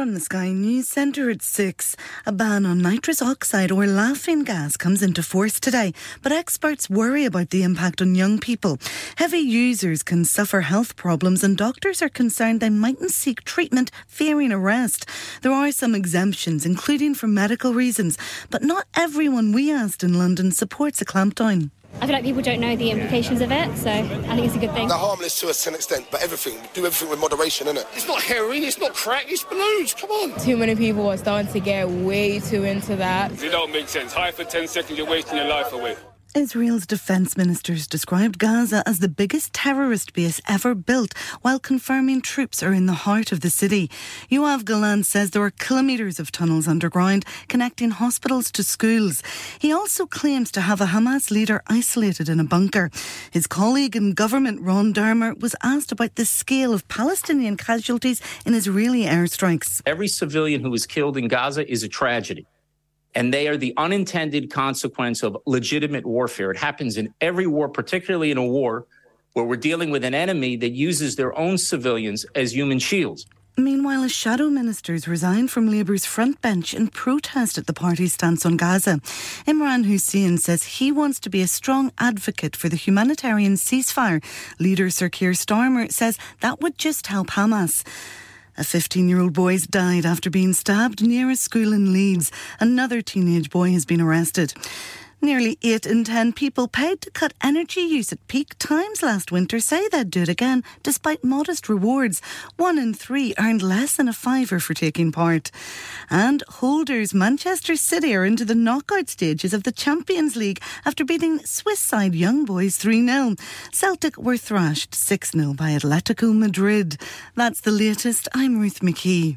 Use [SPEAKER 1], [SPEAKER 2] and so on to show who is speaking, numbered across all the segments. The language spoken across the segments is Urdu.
[SPEAKER 1] From the Sky News Centre at 6, a ban on nitrous oxide or laughing gas comes into force today, but experts worry about the impact on young people. Heavy users can suffer health problems, and doctors are concerned they mightn't seek treatment fearing arrest. There are some exemptions, including for medical reasons, but not everyone we asked in London supports a clampdown.
[SPEAKER 2] I feel like people don't know the implications of it, so I think it's a good thing.
[SPEAKER 3] They're harmless to a certain extent, but everything, do everything with moderation, innit? It's not heroin, it's not crack, it's balloons, come on.
[SPEAKER 4] Too many people are starting to get way too into that.
[SPEAKER 5] It don't make sense. High for 10 seconds, you're wasting your life away.
[SPEAKER 1] Israel's defense ministers described Gaza as the biggest terrorist base ever built, while confirming troops are in the heart of the city. Yoav Gallant says there are kilometres of tunnels underground connecting hospitals to schools. He also claims to have a Hamas leader isolated in a bunker. His colleague in government, Ron Dermer, was asked about the scale of Palestinian casualties in Israeli airstrikes.
[SPEAKER 6] Every civilian who is killed in Gaza is a tragedy and they are the unintended consequence of legitimate warfare. It happens in every war, particularly in a war where we're dealing with an enemy that uses their own civilians as human shields.
[SPEAKER 1] Meanwhile, a shadow minister's resigned from Labour's front bench in protest at the party's stance on Gaza. Imran Hussein says he wants to be a strong advocate for the humanitarian ceasefire. Leader Sir Keir Starmer says that would just help Hamas. A 15 year old boy has died after being stabbed near a school in Leeds. Another teenage boy has been arrested. Nearly 8 in 10 people paid to cut energy use at peak times last winter say they'd do it again, despite modest rewards. One in three earned less than a fiver for taking part. And holders Manchester City are into the knockout stages of the Champions League after beating Swiss side Young Boys 3 0. Celtic were thrashed 6 0 by Atletico Madrid. That's the latest. I'm Ruth McKee.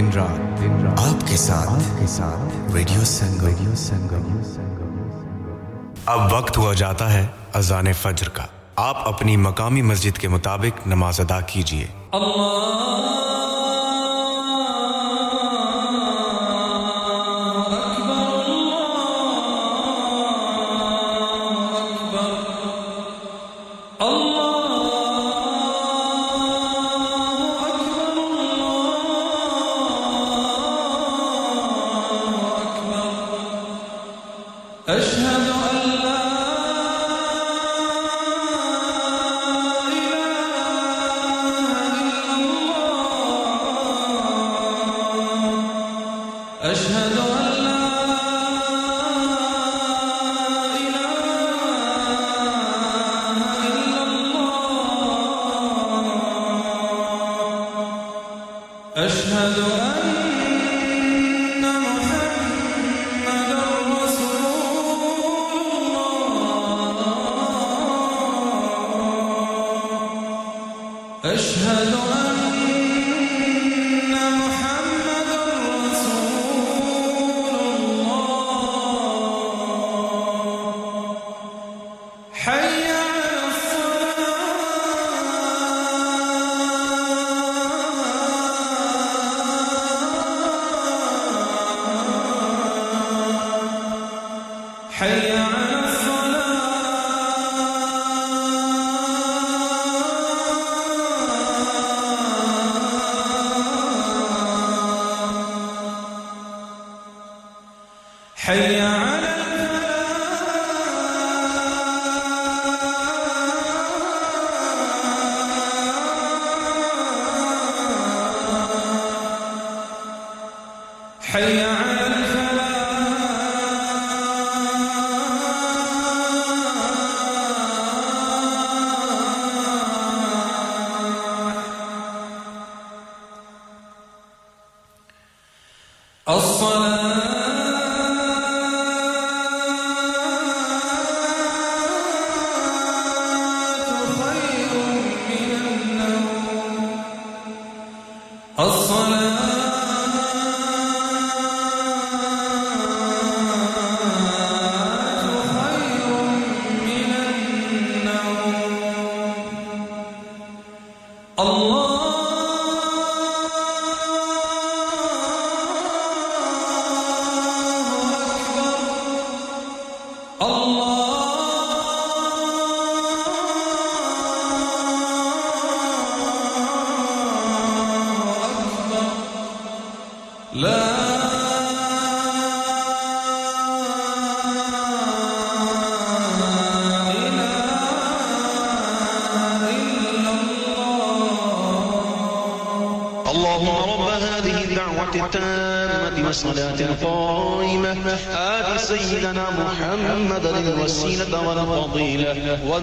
[SPEAKER 7] دن رات دن رات آپ کے ساتھ آپ کے ساتھ ریڈیو سنگم۔ ریڈیو سنگم اب وقت ہوا
[SPEAKER 8] جاتا ہے اذان
[SPEAKER 9] فجر کا۔ آپ اپنی مقامی مسجد کے مطابق نماز ادا کیجیے اللہ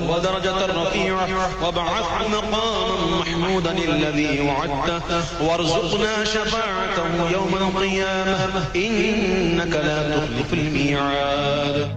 [SPEAKER 9] والدرجة الرفيعة وابعثه مقاما محمودا الذي وعدته وارزقنا شفاعته يوم القيامة إنك لا تخلف الميعاد.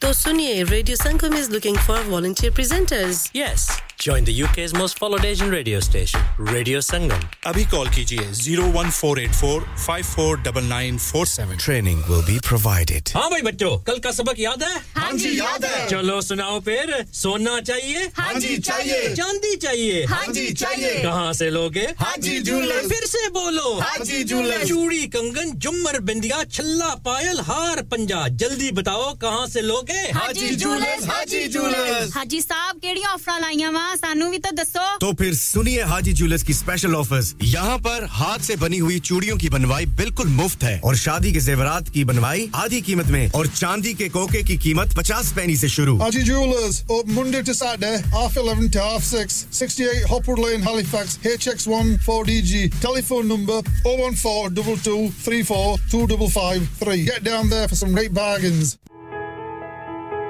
[SPEAKER 3] تو سنیے
[SPEAKER 10] radio Sangam is looking for
[SPEAKER 3] volunteer presenters yes
[SPEAKER 10] join the
[SPEAKER 3] U K is
[SPEAKER 10] most followed Asian
[SPEAKER 3] radio station radio
[SPEAKER 10] Sangam ابھی کال
[SPEAKER 3] کیجیے 01484549947 ٹریننگ
[SPEAKER 10] ول بی پرووائڈڈ ہاں بھائی بچوں کل کا سبق یاد ہے ہاں جی
[SPEAKER 3] یاد ہے چلو سناؤ
[SPEAKER 11] پھر سونا چاہیے ہاں جی چاہیے چاندی چاہیے ہاں جی
[SPEAKER 12] چاہیے کہاں سے لوگے ہاں جی جھولے پھر سے بولو ہاں جی جھولے چوڑی کنگن جمر بندیا چھلا پائل ہار پنجا جلدی بتاؤ کہاں سے لوگے ہاجر ہا جی جول ہاجی صاحب بھی تو یہاں پر ہاتھ سے بنی
[SPEAKER 13] ہوئی چوڑیوں کی بنوائی بالکل ہے اور شادی کے زیورات کی بنوائی آدھی قیمت میں اور چاندی کے کوکے کی قیمت پچاس پین سے شروع number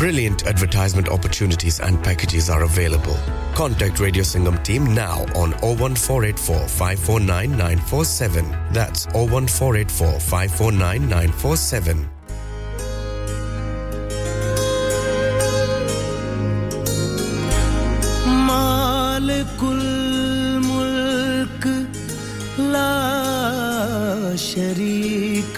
[SPEAKER 12] Brilliant advertisement opportunities and packages are available. Contact Radio Singham team now on 01484 549947. That's 01484 549947.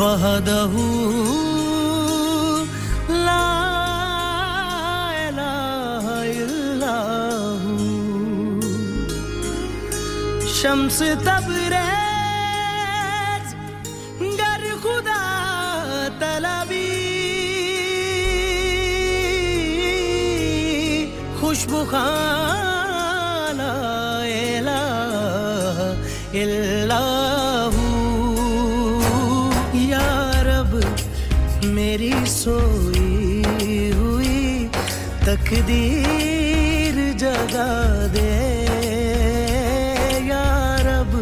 [SPEAKER 12] وحده لا إله إلا هو. شمس گر خدا طلبی. خوشبو خانہ تقدیر جگا دے۔ یا رب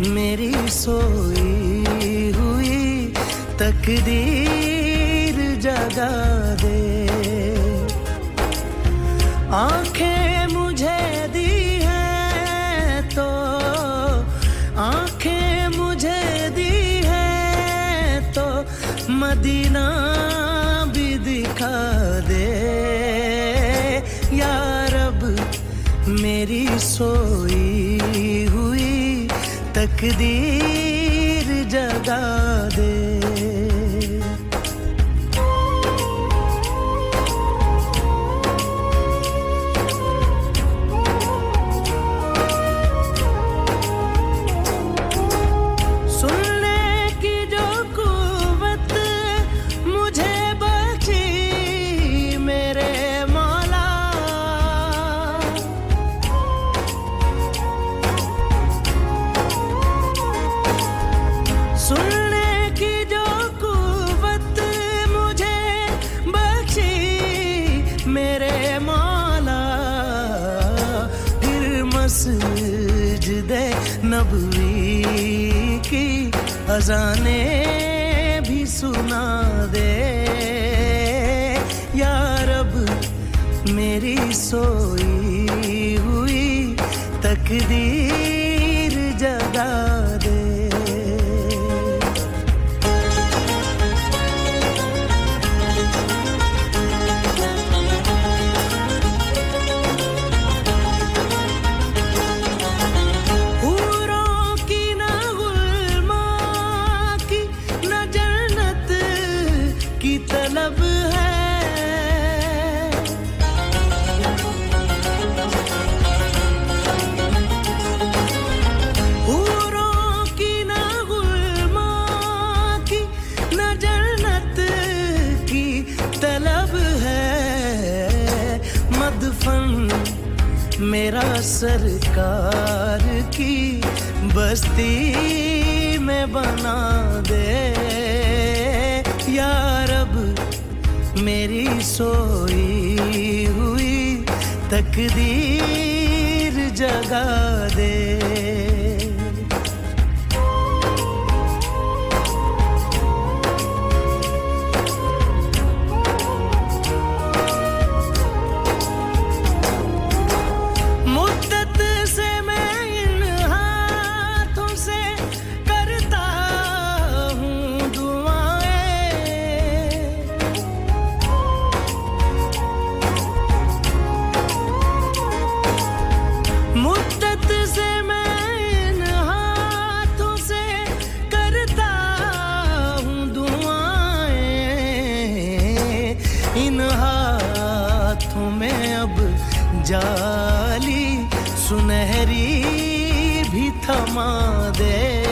[SPEAKER 12] میری سوئی ہوئی تقدیر سوئی ہوئی تقدیر سجدے نبوی کی اذانیں بھی سنا دے۔ یا رب میری سوئی ہوئی تقدیر
[SPEAKER 14] سرکار کی بستی میں بنا دے۔ یارب میری سوئی ہوئی تقدیر جگا دے۔ تھما دے۔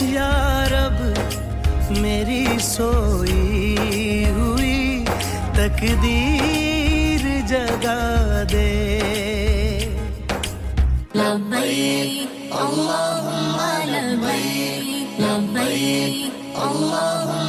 [SPEAKER 14] یا رب، میری سوئی ہوئی تقدیر جگا دے۔ لبیک، اللہم لبیک لبیک، اللہم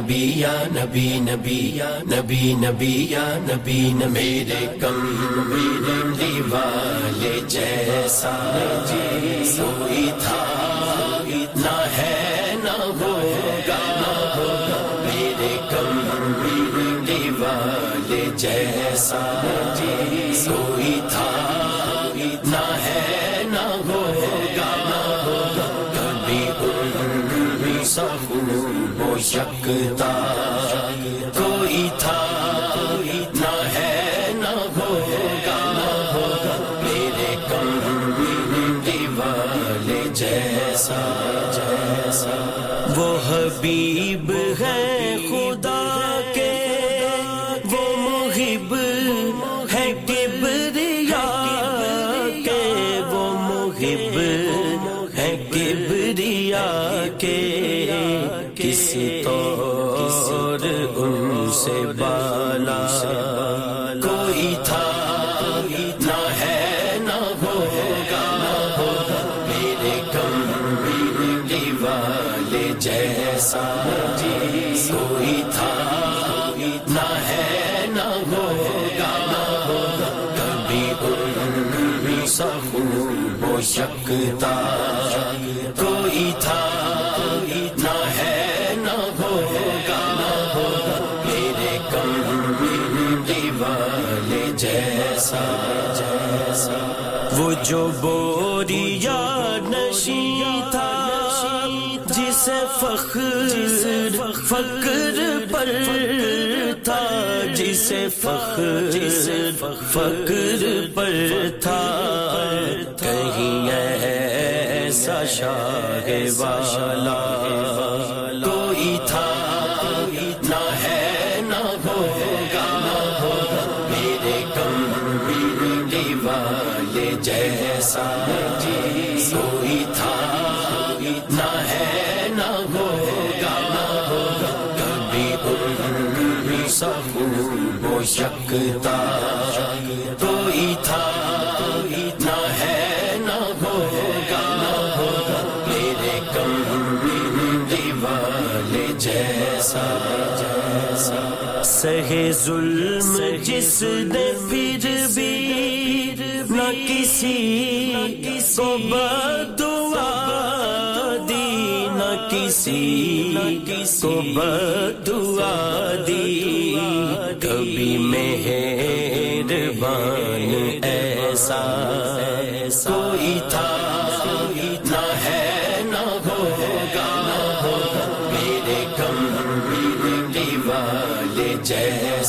[SPEAKER 7] نبی نبی یا نبی نبی یا نبی نبی یا نبی میرے کم میرے دیوالے جیسا کوئی تھا نہ ہے نہ ہوگا میرے کم میرے کم جیسا سکتا کوئی تھا نہ ہے نہ ہوگا۔ ہوگا میرے کم والے جیسا جیسا۔
[SPEAKER 15] وہ حبیب ہے وہ
[SPEAKER 7] شکتا کوئی تھا، نہ ہے، نہ ہوگا۔ نہ ہوگا میرے کم والے جیسا جیسا
[SPEAKER 15] وہ جو بوریا نشی تھا، جسے فخر فخر پر تھا، جسے فخر فخر پر تھا۔ کہیں ایسا شاہ والا۔
[SPEAKER 7] کوئی تھا، نہ ہے، نہ ہوگا۔ میرے کم والے جیسا۔ کوئی تھا، نہ ہے، نہ ہوگا۔ نہ ہوگا کبھی ان سب وہ شکتا
[SPEAKER 15] سہے ظلم جس نے پھر بھی، نہ کسی کو بدعا دی نہ کسی کو بدعا دی کبھی مہربان ایسا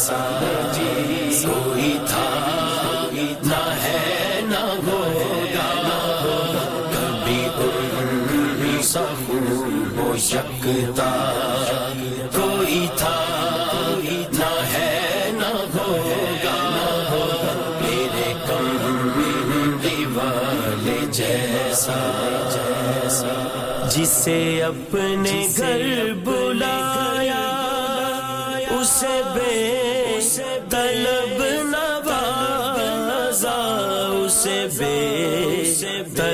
[SPEAKER 7] جیسا کوئی تھا نہ ہے نہ ہوگا نہ ہوگا کبھی ان سب وہ شکتا کوئی تھا نہ ہے نہ ہوگا نہ ہوگا میرے کم والے جیسا جیسا
[SPEAKER 15] جسے اپنے گھر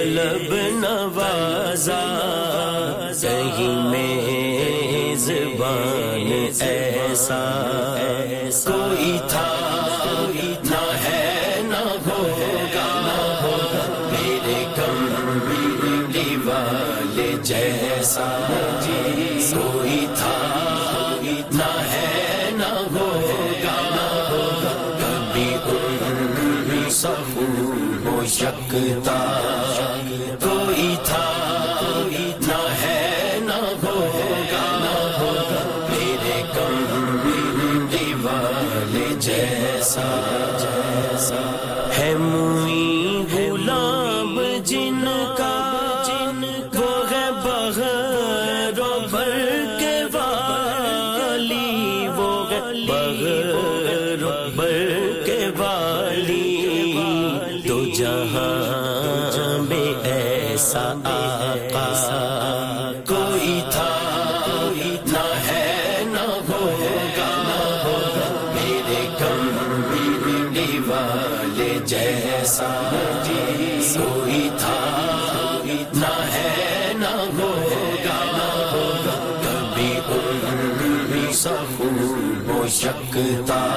[SPEAKER 15] طلب نوازا کہیں میں زبان ایسا۔
[SPEAKER 7] شکتا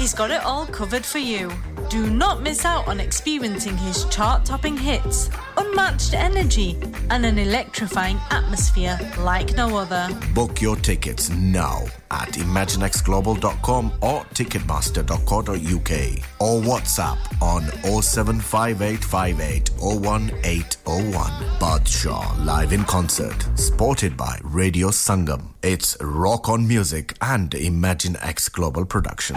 [SPEAKER 16] He's got it all covered for you. Do not miss out on experiencing his chart topping hits unmatched energy, and an electrifying atmosphere like no other.
[SPEAKER 17] Book your tickets now at imaginexglobal.com or ticketmaster.co.uk or WhatsApp on 07585801801. Badshaw live in concert, supported by Radio Sangam. It's Rock on Music and Imagine X Global Production.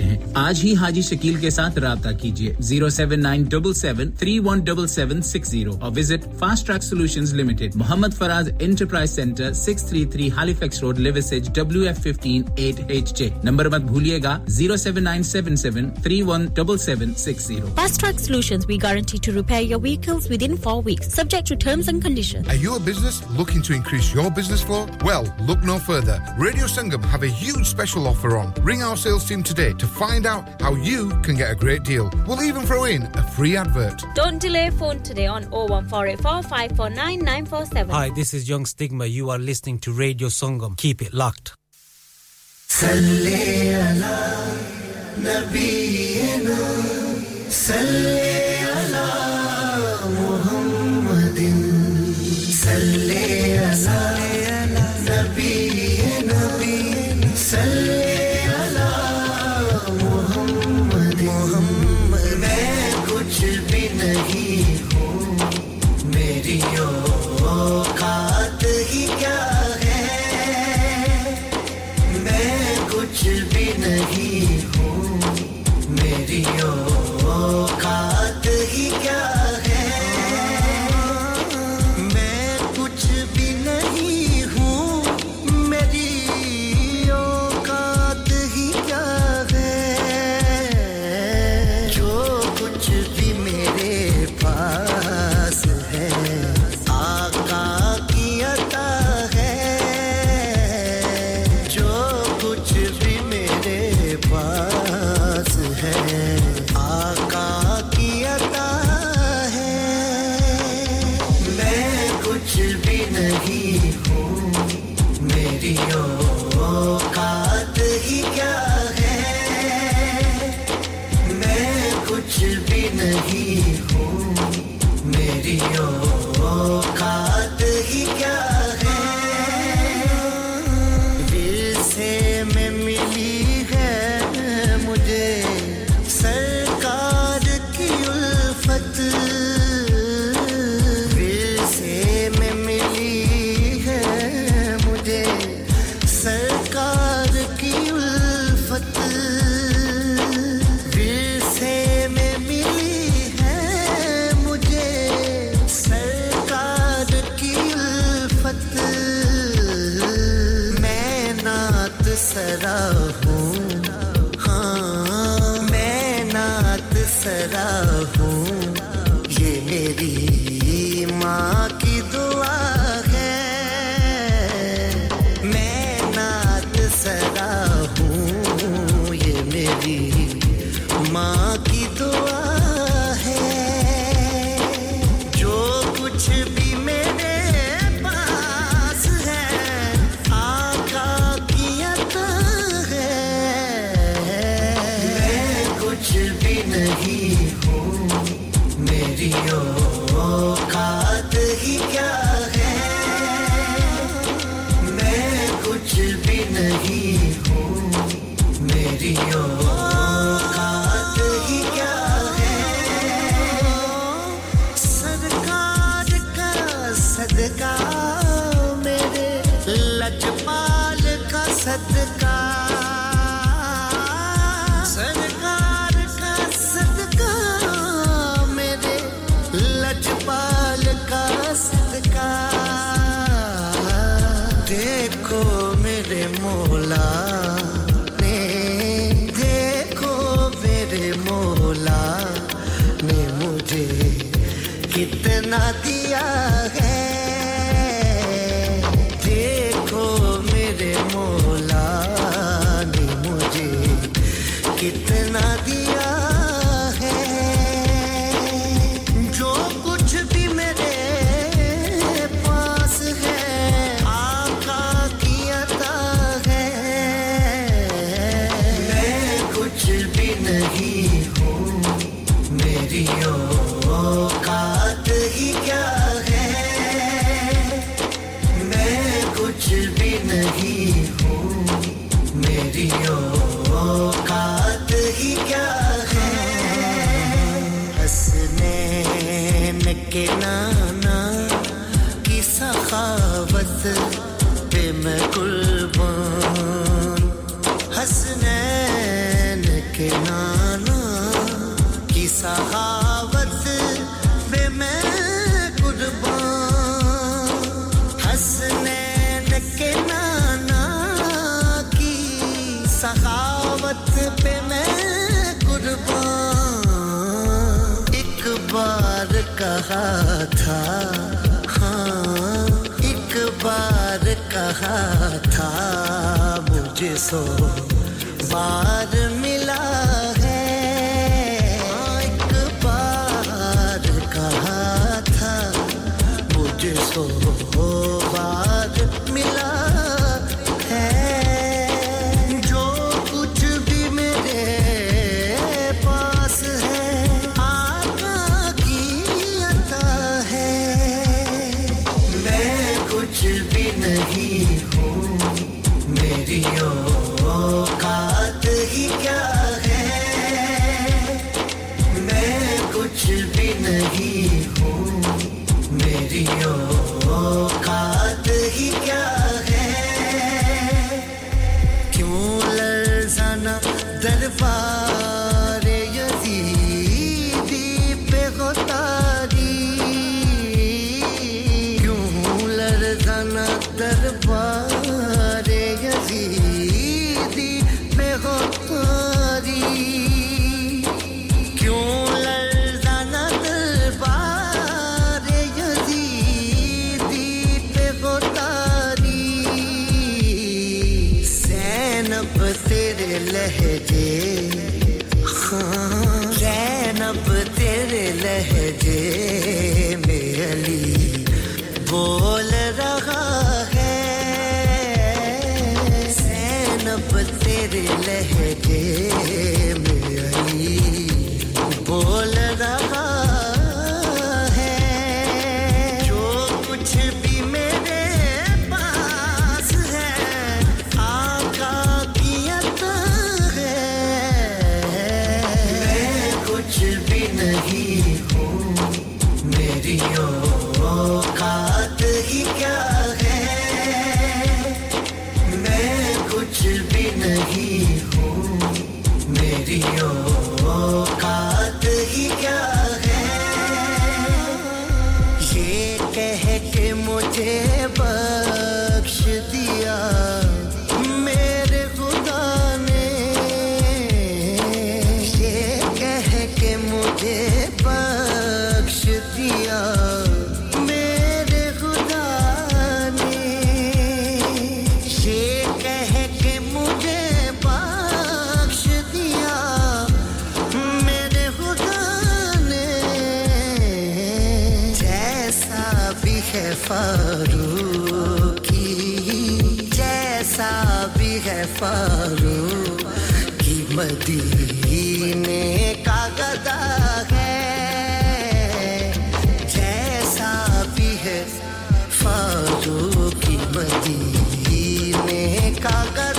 [SPEAKER 18] سکتے ہیں۔ آج ہی حاجی شکیل کے ساتھ رابطہ کیجیے۔ Zero seven nine double seven three one double seven six zero اور visit fast track solution limited. Muhammad Faraz enterprise centre six three three Halifax road Liversedge W F fifteen eight H J. Number مت بھولیے گا۔ Zero
[SPEAKER 19] seven nine seven seven three one double seven six zero. Fast track solution we guarantee to repair your vehicles within four weeks subject to terms and condition
[SPEAKER 20] Are you a business looking to increase your business flow? Well, look no further. Radio Sangam have a huge special offer on. Ring our sales team today to find out how you can get a great deal. We'll even throw in a free advert.
[SPEAKER 19] Don't delay phone today on 01484
[SPEAKER 21] Hi, this is Young Stigma. You are listening to Radio Sangam. Keep it locked.
[SPEAKER 22] صلي ہوں۔ یہ میری ماں کی زندگی ہو میری اور کہا تھا۔ ہاں ایک بار کہا تھا۔ مجھے سو بار ملا ہے۔ ہاں،
[SPEAKER 23] ایک بار کہا تھا۔ مجھے سو Chicago.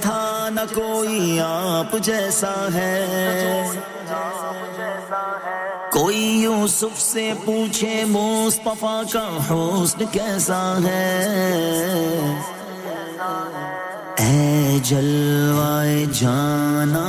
[SPEAKER 23] تھا نہ کوئی آپ جیسا ہے۔ کوئی یوسف سے پوچھے موس پپا کا حسن کیسا ہے۔ اے جلوائے جانا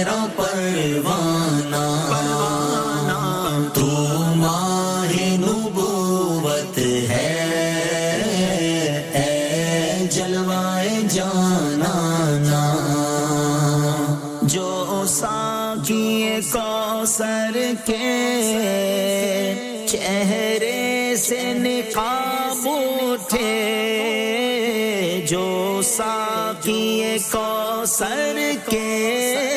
[SPEAKER 23] میرا پروانہ، تو ماہ نبوت ہے۔ جلوائے جانا جو ساکی ساقی سر کے چہرے سے نقاب اٹھے۔ جو ساکی کو سر کے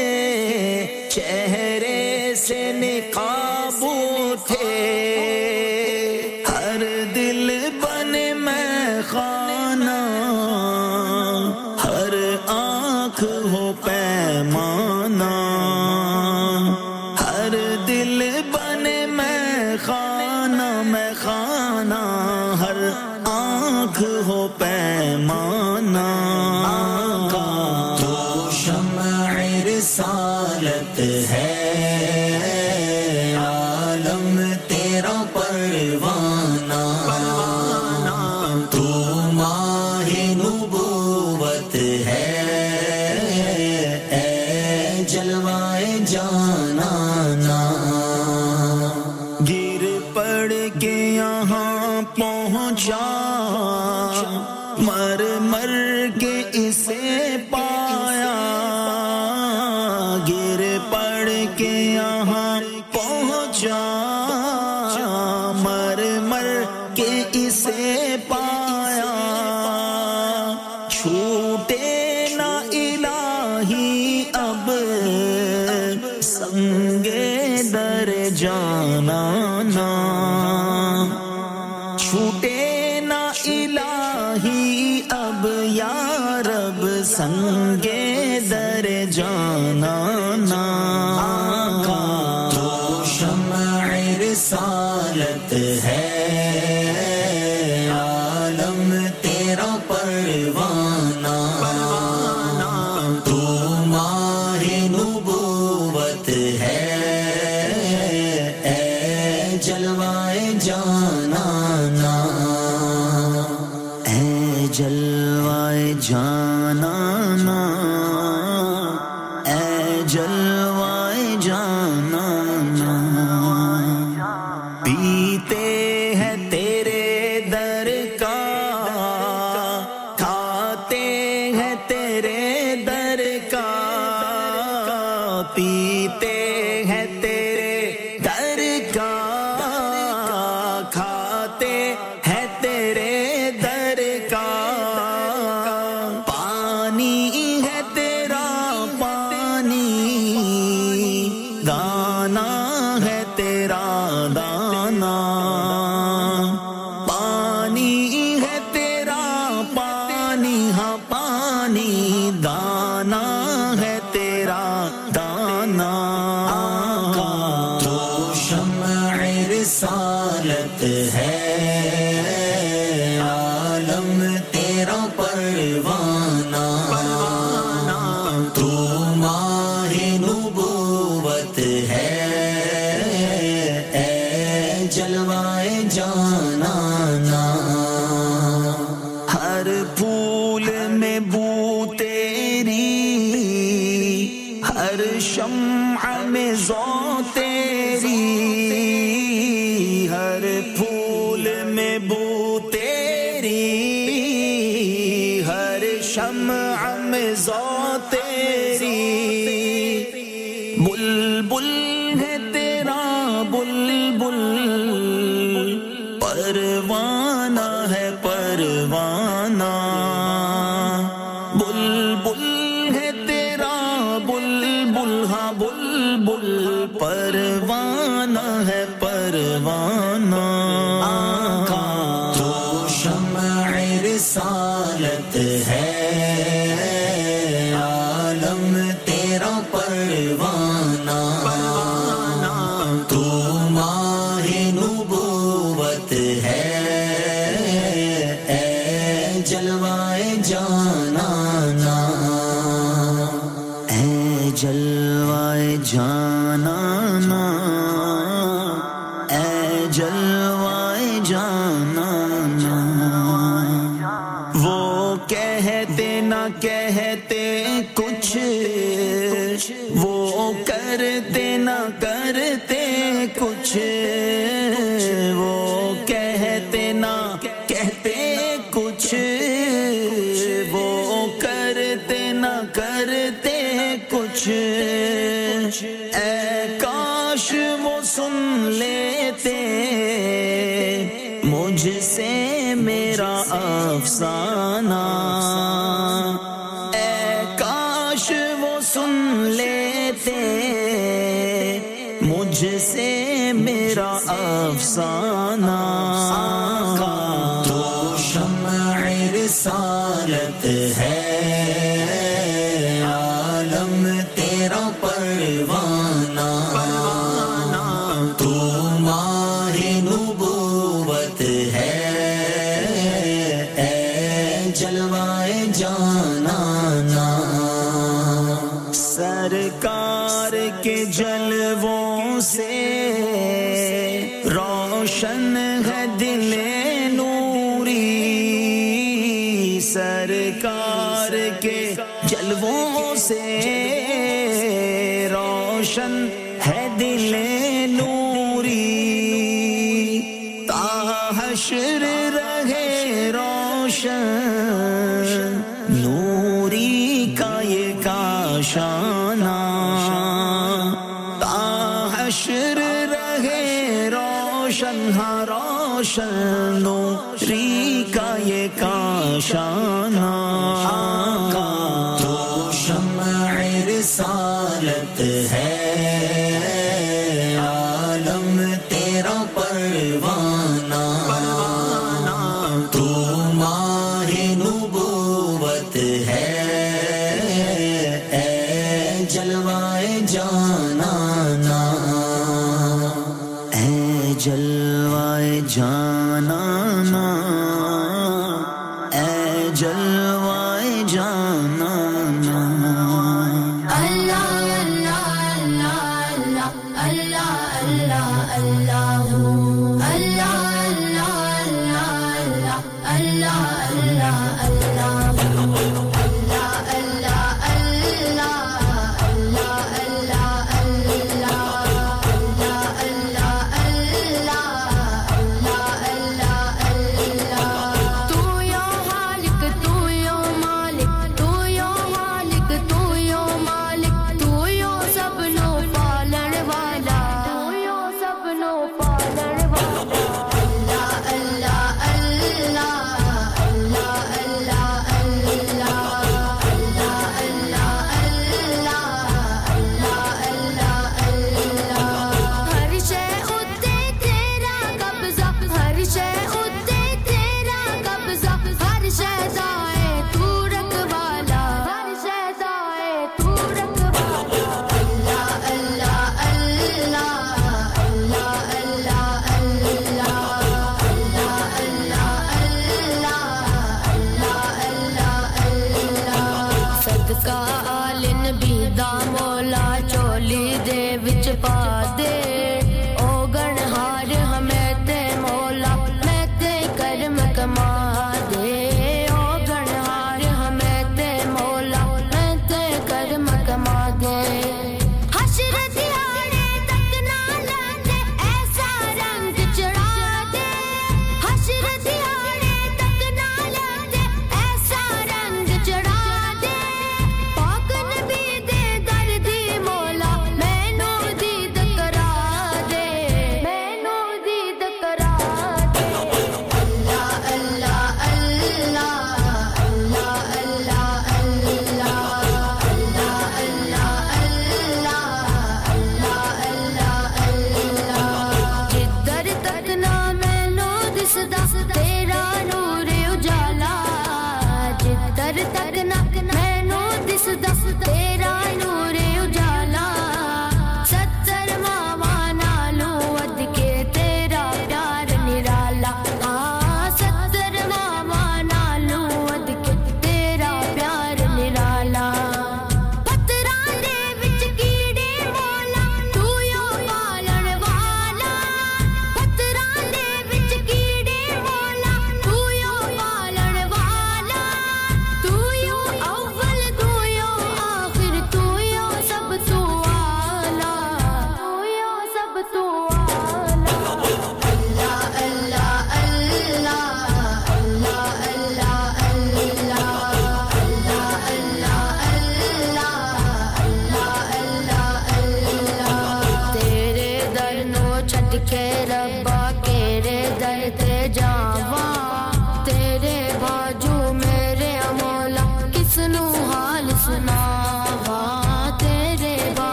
[SPEAKER 23] الہی اب یا رب سنگے در جان شمع میں زو تیری سانت ہے۔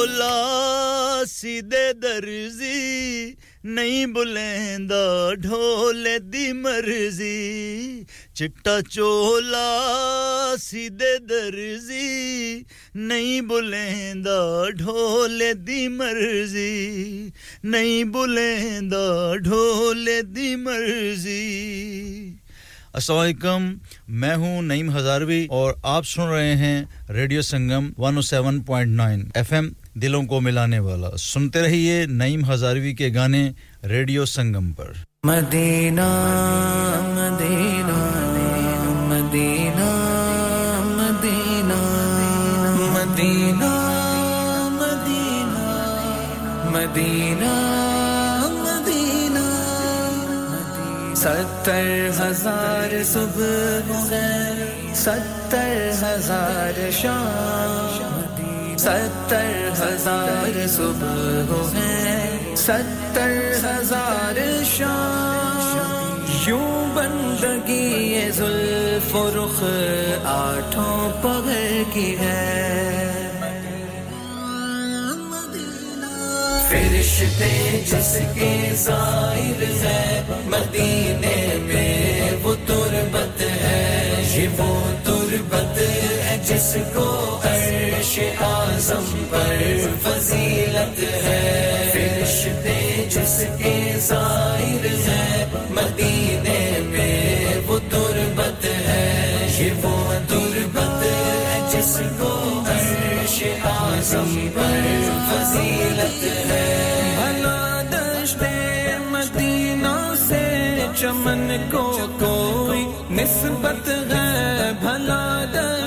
[SPEAKER 24] ڈھولا سیدے درزی، نہیں بلیندہ ڈھولے دی مرضی۔ چٹا چولا سیدے درزی، نہیں بلیندہ ڈھولے دی مرضی۔ نہیں بلیندہ ڈھولے دی مرضی۔ السلام علیکم، میں ہوں نعیم ہزاروی اور آپ سن رہے ہیں ریڈیو سنگم 107.9 ایف ایم۔ دلوں
[SPEAKER 7] کو ملانے والا۔ سنتے رہیے نعیم ہزاروی کے گانے ریڈیو سنگم پر۔ مدینہ مدینہ مدینہ مدینہ مدینہ مدینہ مدینہ مدینہ ستر ہزار صبح ستر ہزار شام۔ ستر ہزار صبح ہے۔ ستر ہزار شام۔ یوں بندگی یہ و رخ آٹھوں پغیر کی ہے۔ فرشتے جس کے ظاہر ہے مدینے جس کو عرش آزم پر فضیلت ہے۔ فرشتے جس کے ظاہر ہے، مدینے میں وہ تربت ہے۔ یہ وہ تربت ہے جس کو عرش آزم پر فضیلت ہے۔ بھلا دشت مدینہ سے چمن کو کوئی نسبت ہے، بھلا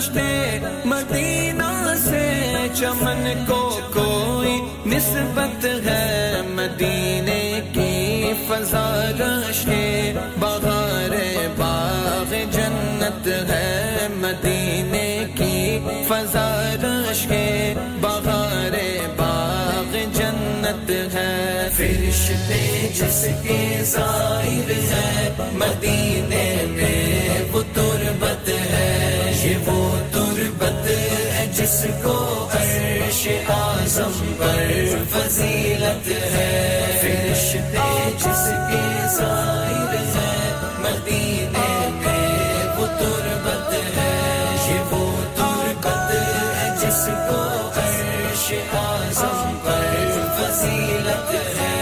[SPEAKER 7] دشتے مدینہ سے چمن کو کوئی نسبت ہے مدینے کی فضا رشتے بہار باغ جنت ہے مدینے کی فضا رشتے بہار باغ جنت ہے فرشتے جس کے ظاہر ہے مدینے وہ تربت ہے جس کو عرش اعظم پر فضیلت ہے۔ فرشتے جس کے ظاہر ہے، مدینے پہ وہ تربت ہے۔ یہ وہ تربت ہے جس کو عرش اعظم پر فضیلت ہے۔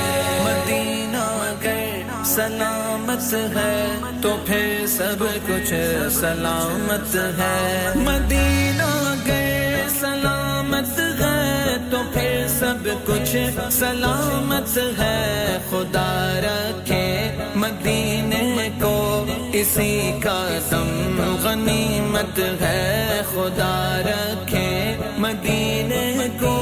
[SPEAKER 7] مدینہ گر سنا سلامت ہے، تو پھر سب کچھ سلامت ہے۔ مدینہ گئے، سلامت ہے، تو پھر سب کچھ سلامت ہے۔ خدا رکھے مدینے اسی کا دم غنیمت ہے، خدا رکھے مدینے کو۔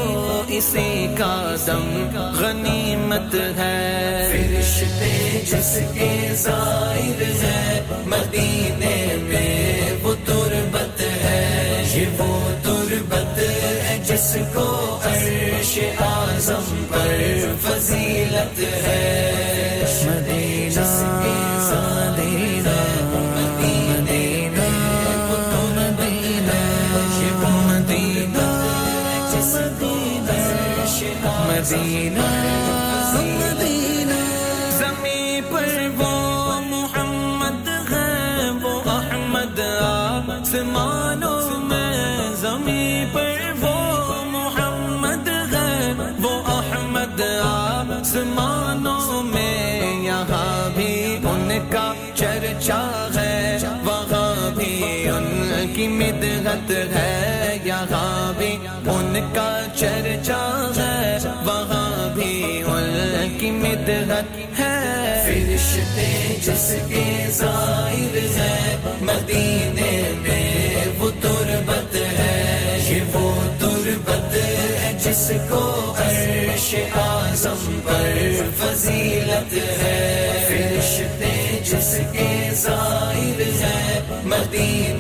[SPEAKER 7] اسی کا دم غنیمت ہے۔ فرشتے جس کے ظاہر ہے، مدینے میں وہ تربت ہے۔ یہ وہ تربت ہے جس کو عرش آزم پر فضیلت ہے۔ مدینہ مدینہ۔ زمین پر وہ محمد ہے وہ احمد آسمانوں میں۔ زمین پر وہ محمد ہے وہ احمد آسمانوں میں۔ یہاں بھی ان کا چرچا ہے وہاں بھی ان کی مدحت ہے یہاں بھی ان کا چرچا ہے، وہاں بھی ان کی مدحت ہے۔ فرشتے جس کے ظاہر ہے، مدینے میں وہ تربت ہے۔ یہ وہ تربت ہے جس کو عرش آزم پر فضیلت ہے۔ فرشتے جس کے ظاہر ہے، مدینے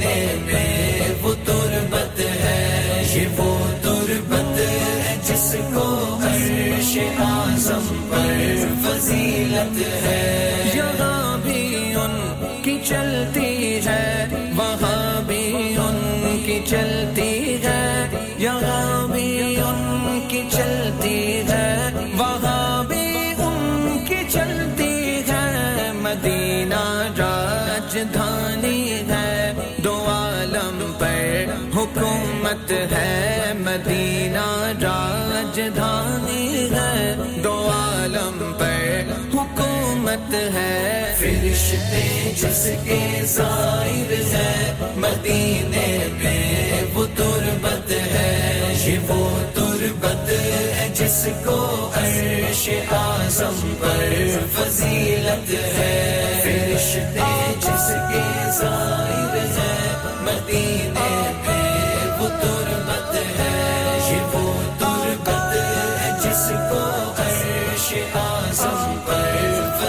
[SPEAKER 7] فضیلت ہے۔ یہاں بھی ان کی چلتی ہے، وہاں بھی ان کی چلتی ہے۔ یہاں بھی ان کی چلتی ہے، وہاں بھی ان کی چلتی ہے۔ مدینہ راجدھانی ہے، دو عالم پر حکومت ہے۔ مدینہ راجدھانی عالم پر حکومت ہے۔ فرشتے جس کے ظاہر ہے، مدینے میں وہ تربت ہے۔ یہ وہ تربت ہے جس کو عرش آزم پر فضیلت ہے۔ فرشتے جس کے ظاہر ہے، مدینے میں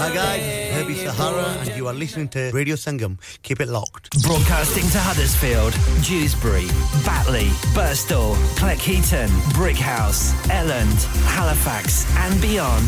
[SPEAKER 25] Hi guys, Herbie Sahara and you are listening to Radio Sangam. Keep it locked.
[SPEAKER 26] Broadcasting to Huddersfield, Dewsbury, Batley, Burstall, Cleckheaton, Brickhouse, Elland, Halifax and beyond.